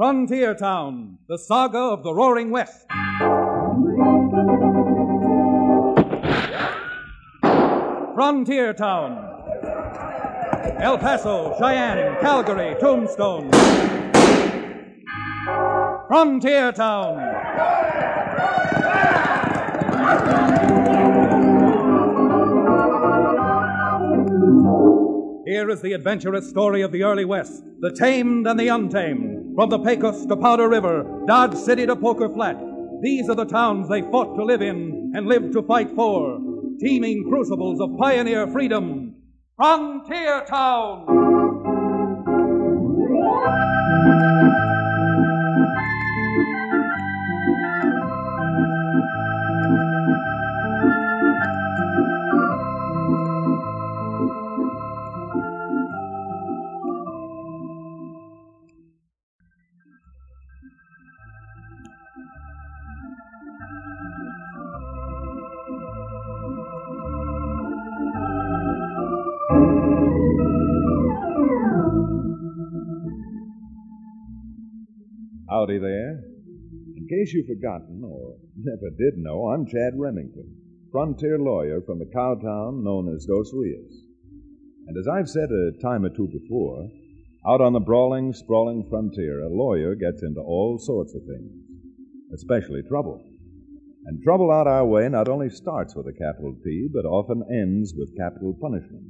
Frontier Town, the saga of the Roaring West. Frontier Town. El Paso, Cheyenne, Calgary, Tombstone. Frontier Town. Here is the adventurous story of the early West, the tamed and the untamed. From the Pecos to Powder River, Dodge City to Poker Flat. These are the towns they fought to live in and lived to fight for. Teeming crucibles of pioneer freedom. Frontier Town! There. In case you've forgotten or never did know, I'm Chad Remington, frontier lawyer from the cow town known as Dos Rios. And as I've said a time or two before, out on the brawling, sprawling frontier, a lawyer gets into all sorts of things, especially trouble. And trouble out our way not only starts with a capital T, but often ends with capital punishment.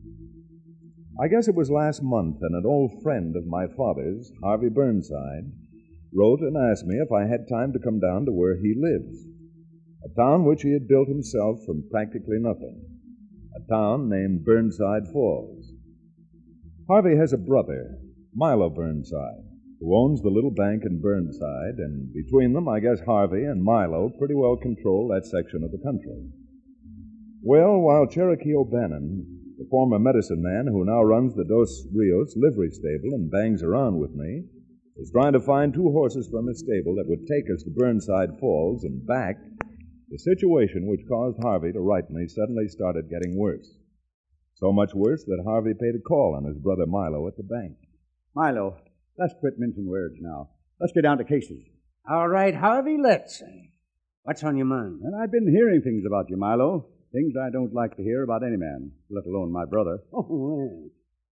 I guess it was last month that an old friend of my father's, Harvey Burnside, wrote and asked me if I had time to come down to where he lives, a town which he had built himself from practically nothing, a town named Burnside Falls. Harvey has a brother, Milo Burnside, who owns the little bank in Burnside, and between them, I guess Harvey and Milo pretty well control that section of the country. Well, while Cherokee O'Bannon, the former medicine man who now runs the Dos Rios livery stable and bangs around with me, was trying to find two horses from his stable that would take us to Burnside Falls and back, the situation which caused Harvey to write me suddenly started getting worse. So much worse that Harvey paid a call on his brother Milo at the bank. Milo, let's quit mincing words now. Let's get down to cases. All right, Harvey, let's. What's on your mind? And I've been hearing things about you, Milo. Things I don't like to hear about any man, let alone my brother. Oh, well,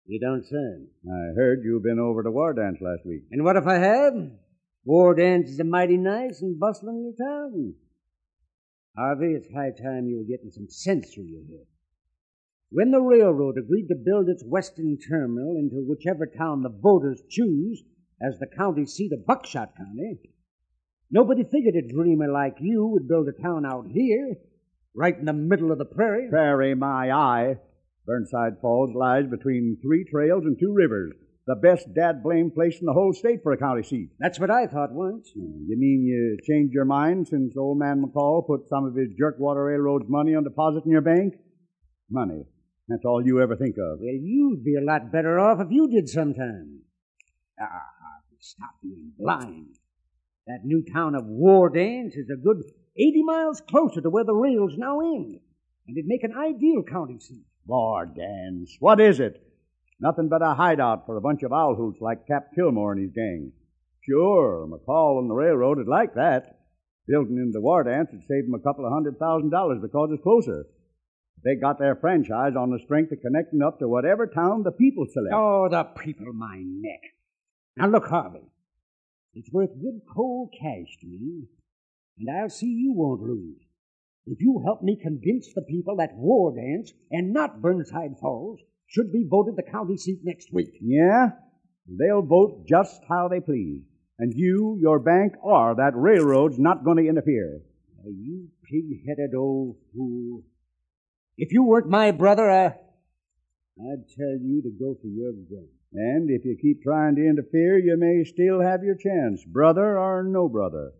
you don't say. I heard you've been over to War Dance last week. And what if I have? War Dance is a mighty nice and bustling little town. Harvey, it's high time you were getting some sense through your head. When the railroad agreed to build its western terminal into whichever town the voters choose as the county seat of Buckshot County, nobody figured a dreamer like you would build a town out here, right in the middle of the prairie. Prairie, my eye. Burnside Falls lies between three trails and two rivers. The best dad blame place in the whole state for a county seat. That's what I thought once. You mean you changed your mind since old man McCall put some of his Jerkwater Railroad's money on deposit in your bank? Money. That's all you ever think of. Well, you'd be a lot better off if you did sometime. Ah, Harvey, stop being blind. That new town of War Dance is a good 80 miles closer to where the rails now end, and it'd make an ideal county seat. Dance. What is it? Nothing but a hideout for a bunch of owl hoots like Cap Kilmore and his gang. Sure, McCall and the railroad would like that. Building into War Dance would save them a couple of hundred thousand dollars because it's closer. They got their franchise on the strength of connecting up to whatever town the people select. Oh, the people, my neck. Now look, Harvey. It's worth good cold cash to me, and I'll see you won't lose. If you help me convince the people that War Dance and not Burnside Falls should be voted the county seat next week. Yeah? They'll vote just how they please. And you, your bank, or that railroad's not going to interfere. Oh, you pig-headed old fool. If you weren't my brother, I, I'd tell you to go for your gun. And if you keep trying to interfere, you may still have your chance, brother or no brother.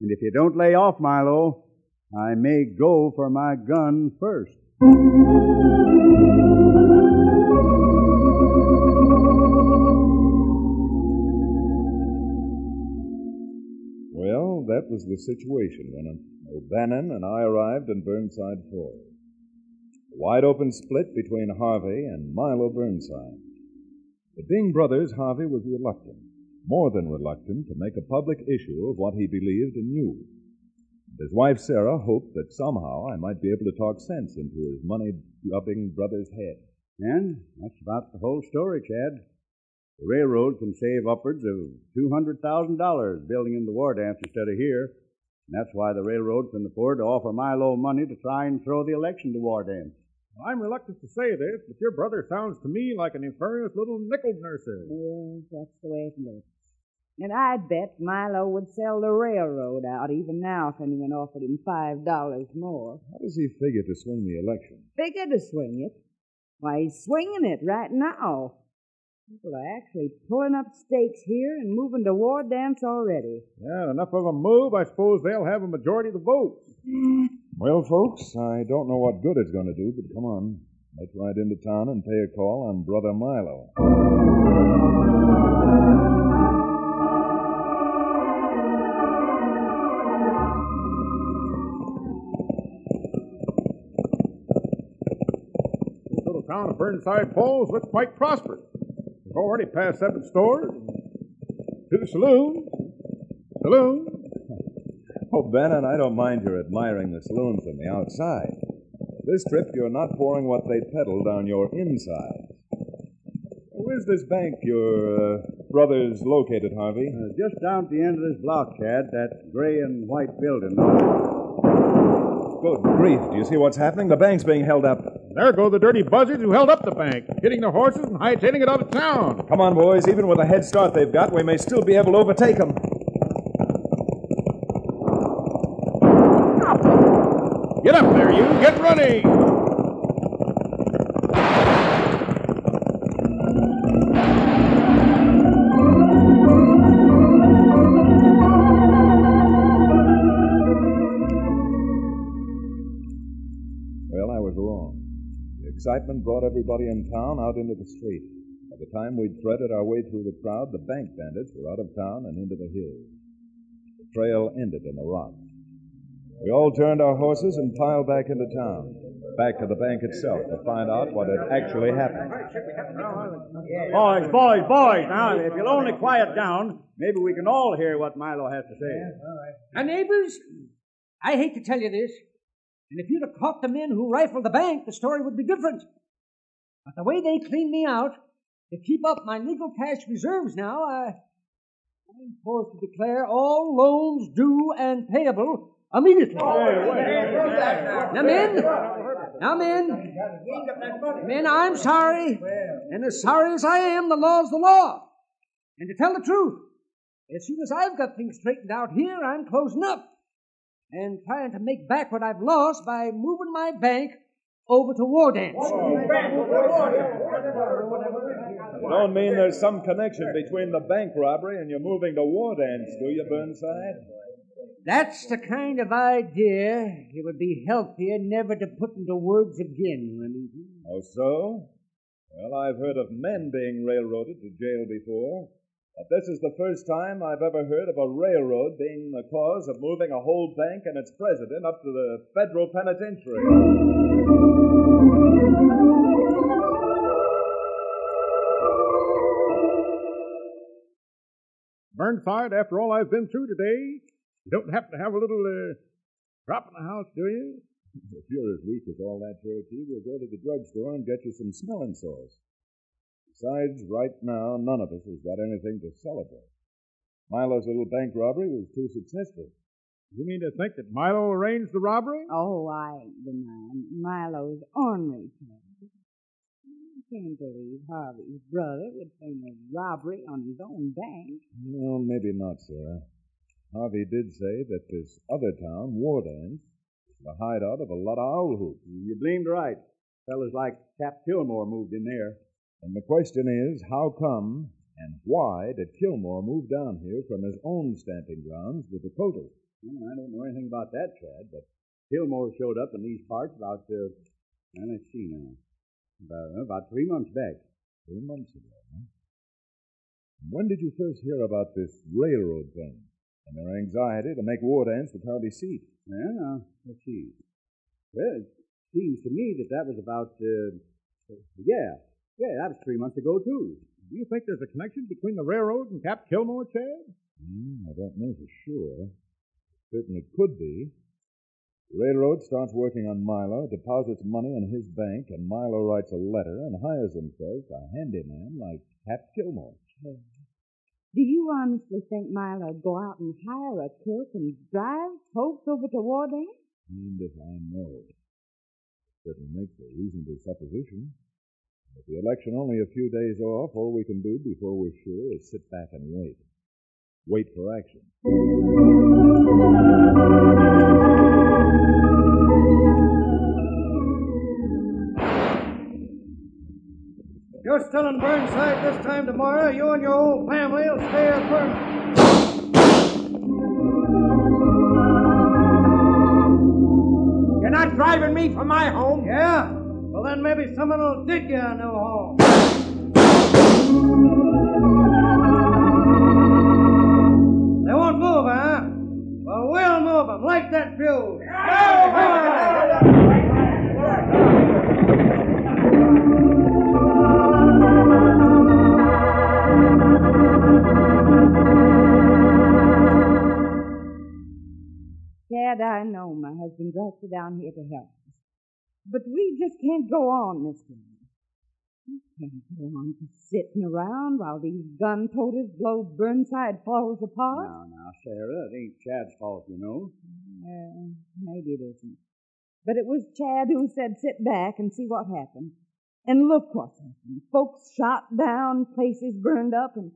And if you don't lay off, Milo, I may go for my gun first. Well, that was the situation when O'Bannon and I arrived in Burnside Falls. A wide open split between Harvey and Milo Burnside. The being brothers, Harvey was reluctant. more than reluctant to make a public issue of what he believed and knew. And his wife Sarah hoped that somehow I might be able to talk sense into his money grubbing brother's head. And that's about the whole story, Chad. The railroad can save upwards of $200,000 building in the war dance instead of here. And that's why the railroad can afford to offer Milo money to try and throw the election to war dance. I'm reluctant to say this, but your brother sounds to me like an inferior little nickel nurser. Yes, that's the way it looks. And I bet Milo would sell the railroad out even now if anyone offered him five dollars more. How does he figure to swing the election? Figure to swing it? Why, he's swinging it right now. People are actually pulling up stakes here and moving to war dance already. Yeah, enough of them move, I suppose they'll have a majority of the votes. Well, folks, I don't know what good it's going to do, but come on. Let's ride into town and pay a call on Brother Milo. This little town of Burnside Falls looks quite prosperous. We've already passed seven stores, two saloons, saloons. Oh, Bannon, I don't mind your admiring the saloon from the outside. This trip, you're not pouring what they peddle down your inside. Where's this bank your uh, brother's located, Harvey? Uh, just down at the end of this block, Chad, that gray and white building. Good grief. Do you see what's happening? The bank's being held up. There go the dirty buzzards who held up the bank, getting their horses and hightailing it out of town. Come on, boys. Even with the head start they've got, we may still be able to overtake them. Get up there, you! Get running! The excitement brought everybody in town out into the street. By the time we'd threaded our way through the crowd, the bank bandits were out of town and into the hills. The trail ended in a rock. We all turned our horses and piled back into town, back to the bank itself to find out what had actually happened. Boys, boys, boys, now, if you'll only quiet down, maybe we can all hear what Milo has to say. Now, neighbors, I hate to tell you this, and if you'd have caught the men who rifled the bank, the story would be different. But the way they cleaned me out, to keep up my legal cash reserves now, I, I'm forced to declare all loans due and payable immediately. Now, men, now, men, men, I'm sorry, and as sorry as I am, the law's the law. And to tell the truth, as soon as I've got things straightened out here, I'm closing up and trying to make back what I've lost by moving my bank over to War Dance. You don't mean there's some connection between the bank robbery and your moving to war dance, do you, Burnside? That's the kind of idea it would be healthier never to put into words again, Remington. Oh, so? Well, I've heard of men being railroaded to jail before, but this is the first time I've ever heard of a railroad being the cause of moving a whole bank and its president up to the federal penitentiary. Burnside, after all I've been through today, you don't happen to have a little uh, drop in the house, do you? If you're as weak as all that, Cherokee, we'll go to the drugstore and get you some smelling salts. Besides, right now, none of us has got anything to celebrate. Milo's little bank robbery was too successful. You mean to think that Milo arranged the robbery? Oh, I ain't denying Milo's ornery. Chad. I can't believe Harvey's brother would plan a robbery on his own bank. Well, maybe not, Sarah. Harvey did say that this other town, War Dance, is the hideout of a lot of owl hoops. You blamed right. Fellas like Cap Kilmore moved in there. And the question is, how come and why did Kilmore move down here from his own stamping grounds, with the Dakotas? Well, I don't know anything about that, Chad, but Kilmore showed up in these parts about, uh, well, let's see now, about, about three months back. Three months ago, huh? When did you first hear about this railroad thing and their anxiety to make War Dance the county seat? Well, now, let's see. Well, it seems to me that that was about, uh, yeah, yeah, that was three months ago, too. Do you think there's a connection between the railroad and Cap Kilmore, Chad? Hmm, I don't know for sure. Certainly could be. Railroad starts working on Milo, deposits money in his bank, and Milo writes a letter and hires himself a handyman like Cap Kilmore. Do you honestly think Milo'd go out and hire a cook and drive folks over to War Dance? And if I know. Certainly makes a reasonable supposition. With the election only a few days off, all we can do before we're sure is sit back and wait. Wait for action. In Burnside this time tomorrow. You and your old family will stay at Burnside. You're not driving me from my home. Yeah? Well, then maybe someone will dig you a new home. They won't move, huh? Well, we'll move them. like that fuse. Chad, I know my husband brought you down here to help us. But we just can't go on this way. We can't go on just sitting around while these gun toters blow Burnside Falls apart. Now, now, Sarah, it ain't Chad's fault, you know. Uh, maybe it isn't. But it was Chad who said sit back and see what happened. And look what's happened. Folks shot down, places burned up, and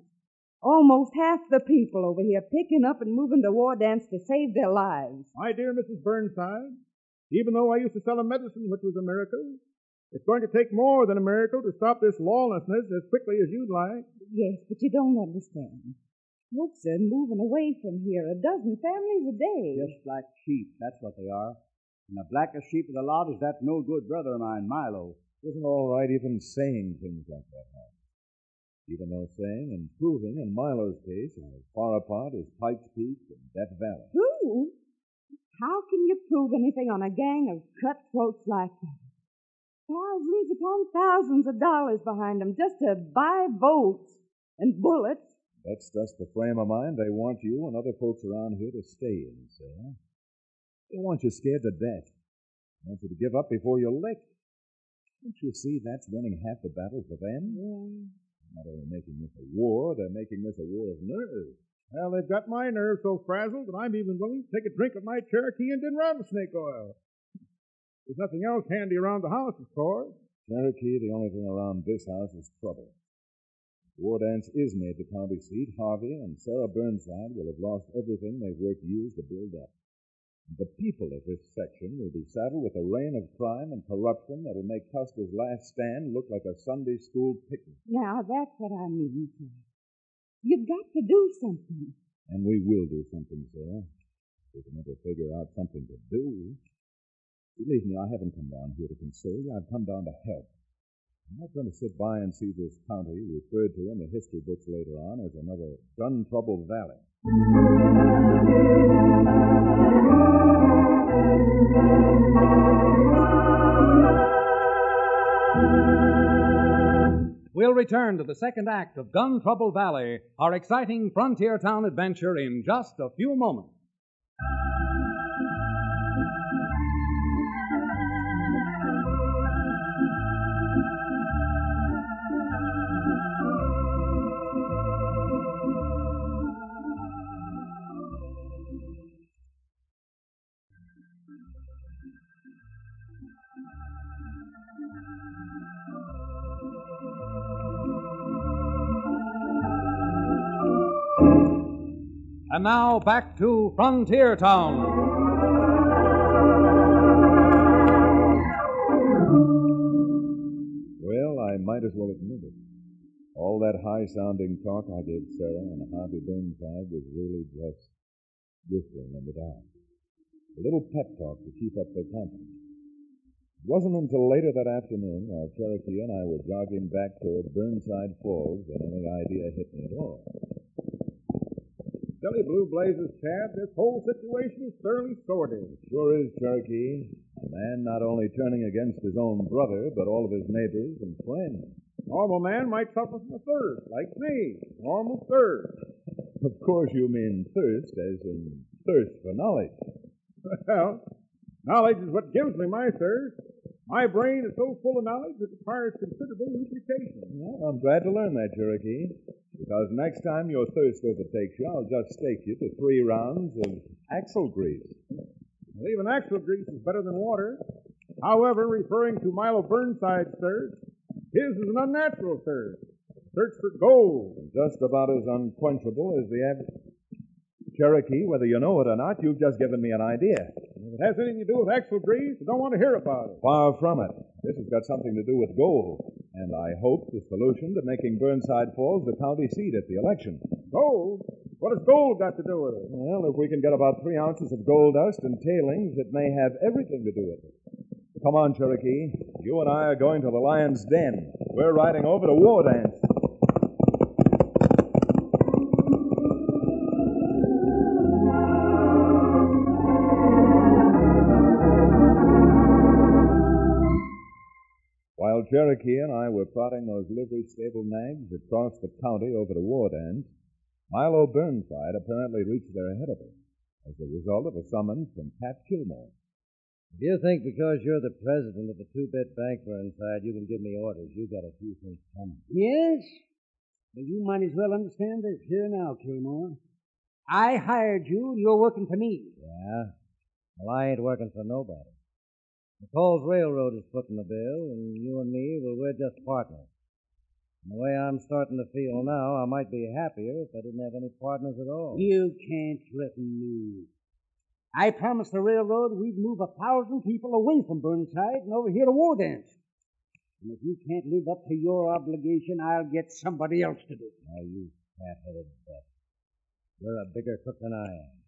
almost half the people over here picking up and moving to War Dance to save their lives. My dear Mrs. Burnside, even though I used to sell a medicine which was a miracle, it's going to take more than a miracle to stop this lawlessness as quickly as you'd like. Yes, but you don't understand. Folks are moving away from here, a dozen families a day. Just like sheep, that's what they are. And the blackest sheep of the lot is that no good brother of mine, Milo. Isn't all right even saying things like that, Hans? Even though saying and proving in Milo's case are as far apart as Pikes Peak and Death Valley. Prove? How can you prove anything on a gang of cutthroats like that? Thousands upon thousands of dollars behind them just to buy votes and bullets. That's just the frame of mind they want you and other folks around here to stay in, Sarah. They want you scared to death. They want you to give up before you're licked. Don't you see that's winning half the battle for them? Yeah. Not only making this a war, they're making this a war of nerves. Well, they've got my nerves so frazzled that I'm even willing to take a drink of my Cherokee Indian rattlesnake oil. There's nothing else handy around the house, of course. Cherokee, the only thing around this house is trouble. If War Dance is made the county seat, Harvey and Sarah Burnside will have lost everything they've worked years to build up. The people of this section will be saddled with a reign of crime and corruption that'll make Custer's last stand look like a Sunday school picnic. Now that's what I mean, Chad. You've got to do something. And we will do something, Sarah. We can ever figure out something to do. Believe me, I haven't come down here to console you. I've come down to help. I'm not going to sit by and see this county referred to in the history books later on as another gun trouble valley. We'll return to the second act of Gun Trouble Valley, our exciting frontier town adventure, in just a few moments. And now back to Frontier Town. Well, I might as well admit it. All that high sounding talk I gave Sarah and Harvey Burnside was really just whistling in the dark. A little pep talk to keep up their confidence. It wasn't until later that afternoon, while Cherokee and I were jogging back toward Burnside Falls, that any idea hit me at all. Silly blue blazes, Chad. This whole situation is thoroughly sordid. Sure is, Cherokee. A man not only turning against his own brother, but all of his neighbors and friends. Normal man might suffer from a thirst, like me. Normal thirst. Of course, you mean thirst, as in thirst for knowledge. Well, knowledge is what gives me my thirst. My brain is so full of knowledge it requires considerable lubrication. Well, I'm glad to learn that, Cherokee. Because next time your thirst overtakes you, I'll just stake you to three rounds of axle grease. Well, even axle grease is better than water. However, referring to Milo Burnside's thirst, his is an unnatural thirst. Search for gold. Just about as unquenchable as the average. Cherokee, whether you know it or not, you've just given me an idea. If it has anything to do with axle grease, I don't want to hear about it. Far from it. This has got something to do with gold. And I hope the solution to making Burnside Falls the county seat at the election. Gold? What has gold got to do with it? Well, if we can get about three ounces of gold dust and tailings, it may have everything to do with it. Come on, Cherokee. You and I are going to the lion's den. We're riding over to War Cherokee and I were prodding those livery stable nags across the county over to War Dance, Milo Burnside apparently reached there ahead of us as a result of a summons from Cap Kilmore. Do you think because you're the president of the two-bit bank, Burnside, you can give me orders? You got a few things coming. Yes? Well, you might as well understand this here now, Kilmore. I hired you, and you're working for me. Yeah? Well, I ain't working for nobody. McCall's Railroad is footing the bill, and you and me, well, we're just partners. And the way I'm starting to feel now, I might be happier if I didn't have any partners at all. You can't threaten me. I promised the railroad we'd move a thousand people away from Burnside and over here to War Dance. And if you can't live up to your obligation, I'll get somebody else to do it. Now, you fat-headed bet. You're a bigger crook than I am.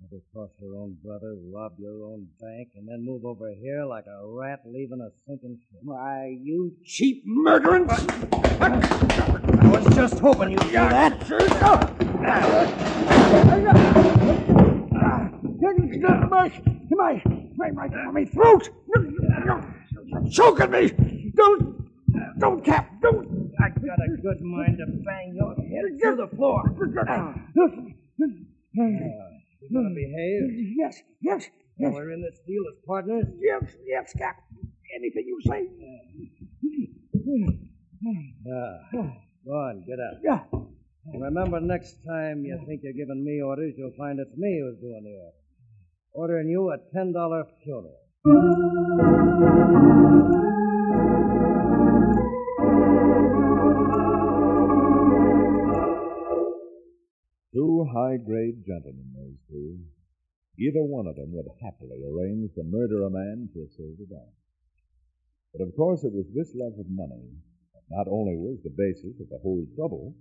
Never cross your own brother, rob your own bank, and then move over here like a rat leaving a sinking ship. Why, you cheap murdering... I was just hoping you'd do that. My, my, my, my, my throat! You're choking me! Don't, don't, Cap, don't! I got a good mind to bang your head through the floor. Gonna behave? Yes, yes, yes, We're in this deal as partners. yes, yes, Cap. Anything you say. Ah, go on, get up. Yeah. Remember, next time you think you're giving me orders, you'll find it's me who's doing the order. Ordering you a ten dollar funeral. Two high grade gentlemen, those two. Either one of them would happily arrange to murder a man for a silver dollar. But of course, it was this love of money that not only was the basis of the whole trouble,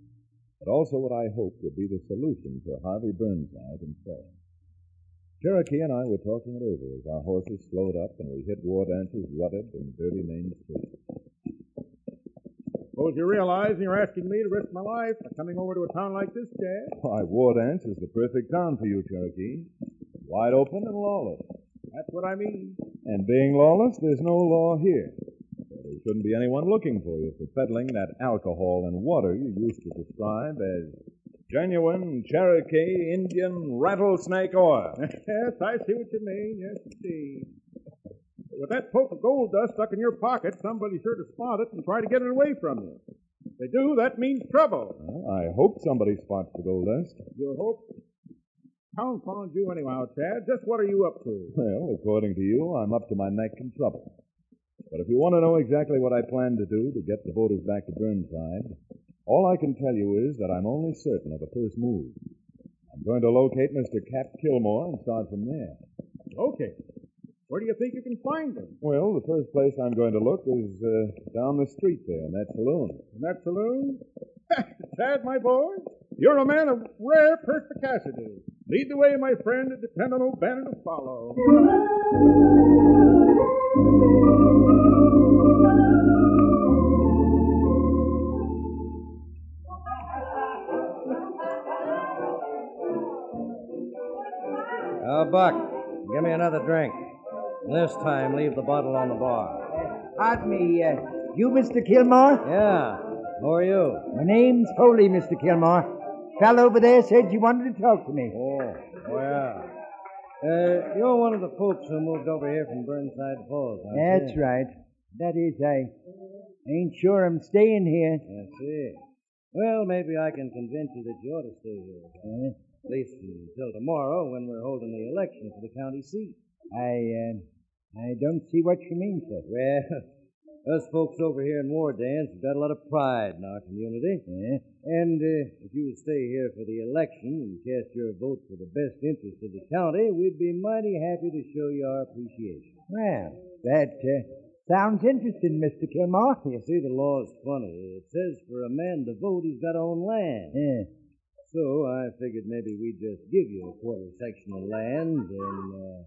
but also what I hoped would be the solution for Harvey Burnside himself. Cherokee and I were talking it over as our horses slowed up and we hit War Dance's rutted and dirty main street. Suppose you realize you're asking me to risk my life by coming over to a town like this, Chad. Why, War Dance is the perfect town for you, Cherokee. Wide open and lawless. That's what I mean. And being lawless, there's no law here. There shouldn't be anyone looking for you for peddling that alcohol and water you used to describe as genuine Cherokee Indian rattlesnake oil. Yes, I see what you mean. Yes, indeed. With that poke of gold dust stuck in your pocket, somebody's sure to spot it and try to get it away from you. If they do, that means trouble. Well, I hope somebody spots the gold dust. You hope. Town found you anyhow, Chad. Just what are you up to? Well, according to you, I'm up to my neck in trouble. But if you want to know exactly what I plan to do to get the voters back to Burnside, all I can tell you is that I'm only certain of the first move. I'm going to locate Mr. Cap Kilmore and start from there. Okay. Where do you think you can find them? Well, the first place I'm going to look is uh, down the street there in that saloon. In that saloon? Chad, my boy, you're a man of rare perspicacity. Lead the way, my friend, and depend on O'Bannon to follow. Oh, Buck, give me another drink. This time, leave the bottle on the bar. Pardon me, uh, You Mr. Kilmore? Yeah. Who are you? My name's Foley, Mr. Kilmore. Fellow over there said you wanted to talk to me. Oh, yeah. Uh, you're one of the folks who moved over here from Burnside Falls, aren't That's you? right. That is, I ain't sure I'm staying here. I see. Well, maybe I can convince you that you ought to stay here. Uh, At least until tomorrow when we're holding the election for the county seat. I, uh, I don't see what you mean, sir. Well, us folks over here in War Dance have got a lot of pride in our community. Yeah? And uh, if you would stay here for the election and cast your vote for the best interest of the county, we'd be mighty happy to show you our appreciation. Well, that uh, sounds interesting, Mr. Kilmore. You see, the law's funny. It says for a man to vote, he's got to own land. Yeah. So I figured maybe we'd just give you a quarter section of land and, uh,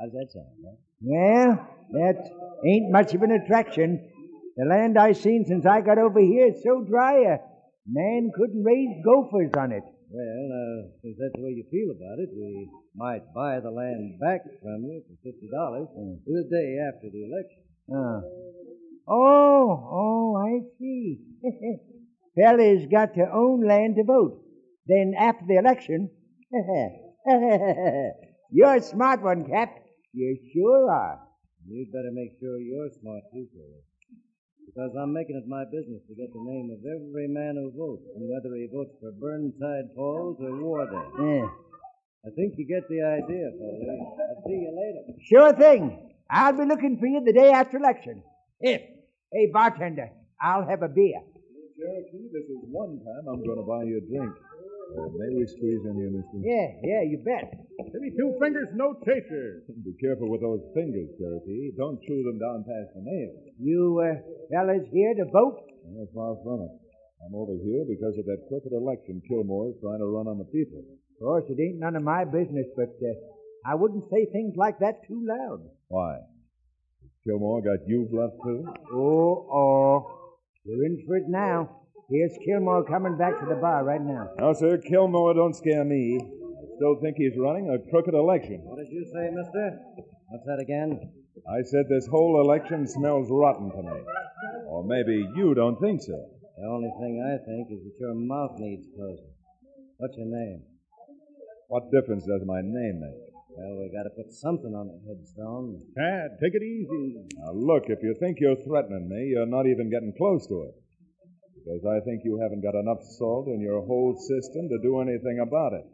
how's that sound, huh? Well, that ain't much of an attraction. The land I seen since I got over here is so dry a man couldn't raise gophers on it. Well, uh, since that's the way you feel about it, we might buy the land back from you for fifty dollars the day after the election. Oh. Oh, oh, I see. Fellas got to own land to vote. Then after the election, you're a smart one, Cap. You sure are. You'd better make sure you're smart too, fella. Because I'm making it my business to get the name of every man who votes, and whether he votes for Burnside Falls or War Dance. Yeah. I think you get the idea, fella. I'll see you later. Sure thing. I'll be looking for you the day after election. If. Hey, bartender, I'll have a beer. Cherokee, this is one time I'm going to buy you a drink. Uh, may we squeeze in here, mister? Yeah, yeah, you bet. Maybe two fingers, no chaser. Be careful with those fingers, Cherokee. Don't chew them down past the nails. You uh, fellas here to vote? Well, far from it. I'm over here because of that crooked election Kilmore's trying to run on the people. Of course, it ain't none of my business, but uh, I wouldn't say things like that too loud. Why? Kilmore got you bluffed too? Oh, oh. You're in for it now. Here's Kilmore coming back to the bar right now. No, sir. Kilmore don't scare me. I still think he's running a crooked election. What did you say, mister? What's that again? I said this whole election smells rotten to me. Or maybe you don't think so. The only thing I think is that your mouth needs closing. What's your name? What difference does my name make? Well, we gotta put something on the headstone. Chad, take it easy. Now, look, if you think you're threatening me, you're not even getting close to it. Because I think you haven't got enough salt in your whole system to do anything about it.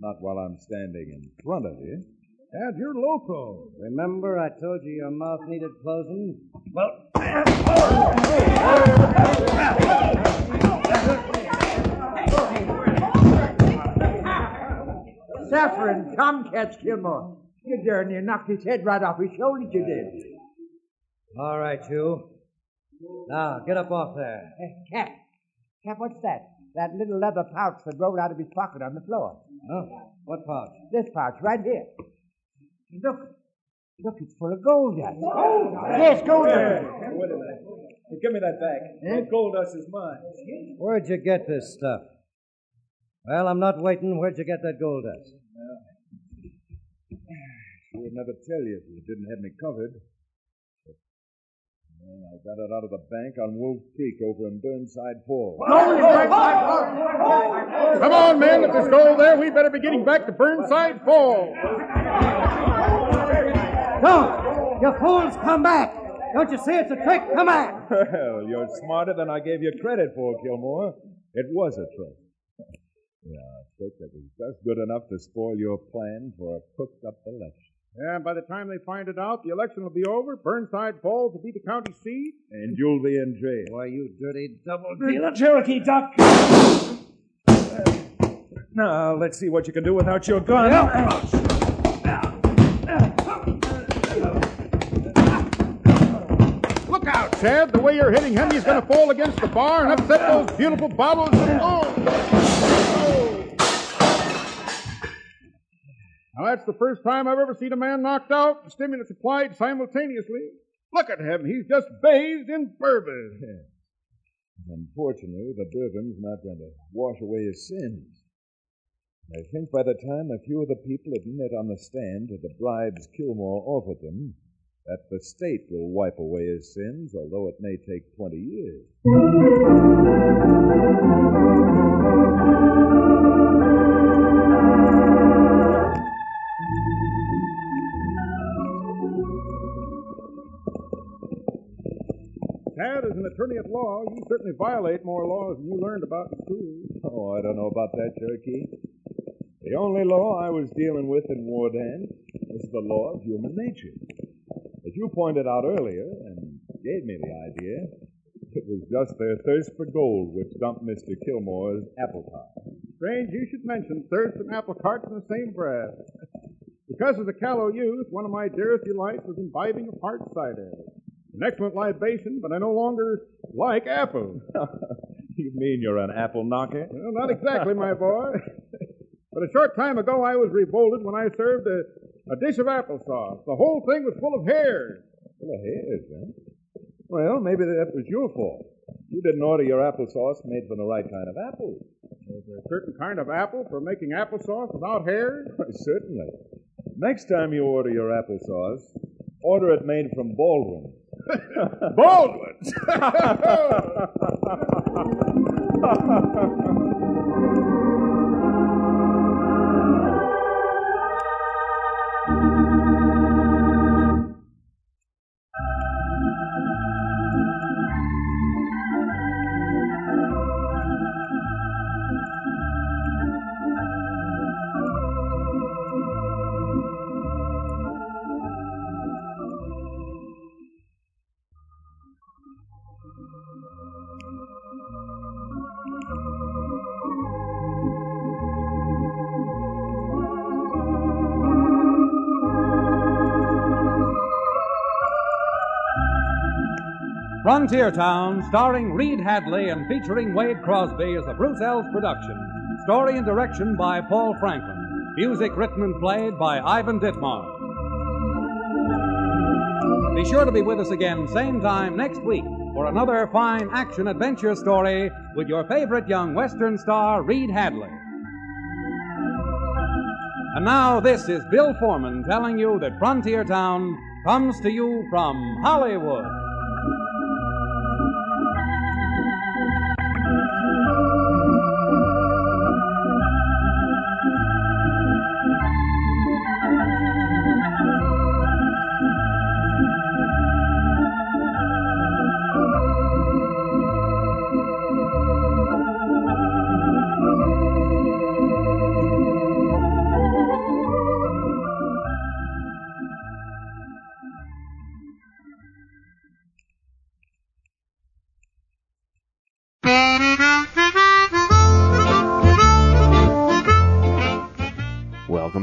Not while I'm standing in front of you. Chad, you're loco. Remember I told you your mouth needed closing? Well, Saffron, come catch Kilmore. You darn near knocked his head right off his shoulders, you did. all right, you. Now, get up off there. Eh, Cap, Cap, what's that? That little leather pouch that rolled out of his pocket on the floor. Huh? What pouch? This pouch, right here. Look, look, it's full of gold dust. Yes, gold dust. Wait a minute. Give me that back. That gold dust is mine. Where'd you get this stuff? Well, I'm not waiting. Where'd you get that gold dust? She would never tell you if you didn't have me covered. Well, I got it out of the bank on Wolf Creek over in Burnside Falls. Come on, men. If there's gold there, we better be getting back to Burnside Falls. Don't! You fools, come back! Don't you see it's a trick? Come back! Well, you're smarter than I gave you credit for, Kilmore. It was a trick. Yeah, a trick that was just good enough to spoil your plan for a cooked up election. And by the time they find it out, the election will be over. Burnside Falls will be the county seat. And you'll be in jail. Why, you dirty double dealer. Cherokee Duck! Now, let's see what you can do without your gun. Look out, Chad. The way you're hitting him, he's going to fall against the bar and upset those beautiful bottles of that's the first time I've ever seen a man knocked out and stimulants applied simultaneously. Look at him. He's just bathed in bourbon. Unfortunately, the bourbon's not going to wash away his sins. I think by the time a few of the people admit on the stand to the bribes Kilmore offered them, that the state will wipe away his sins, although it may take 20 years. Attorney at law, you certainly violate more laws than you learned about in school. Oh, I don't know about that, Cherokee. The only law I was dealing with in War Dance was the law of human nature. As you pointed out earlier and gave me the idea, it was just their thirst for gold which dumped Mr. Kilmore's apple cart. Strange you should mention thirst and apple carts in the same breath. Because of the callow youth, one of my dearest delights was imbibing of hard cider. An excellent libation, but I no longer like apples. you mean you're an apple knocker? Well, not exactly, my boy. but a short time ago, I was revolted when I served a, a dish of applesauce. The whole thing was full of hairs. Full of hairs, huh? Well, maybe that was your fault. You didn't order your applesauce made from the right kind of apples. Is there a certain kind of apple for making applesauce without hairs? Certainly. Next time you order your applesauce, order it made from Baldwin. Baldwin's! Frontier Town, starring Reed Hadley and featuring Wade Crosby, is a Bruce Eells production. Story and direction by Paul Franklin. Music written and played by Ivan Ditmars. Be sure to be with us again, same time next week, for another fine action adventure story with your favorite young Western star, Reed Hadley. And now, this is Bill Foreman telling you that Frontier Town comes to you from Hollywood.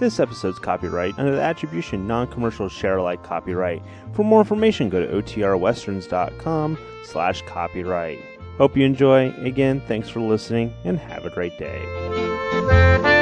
This episode's copyright under the attribution non-commercial share alike copyright. For more information, go to otrwesterns.com slash copyright. Hope you enjoy. Again, thanks for listening and have a great day.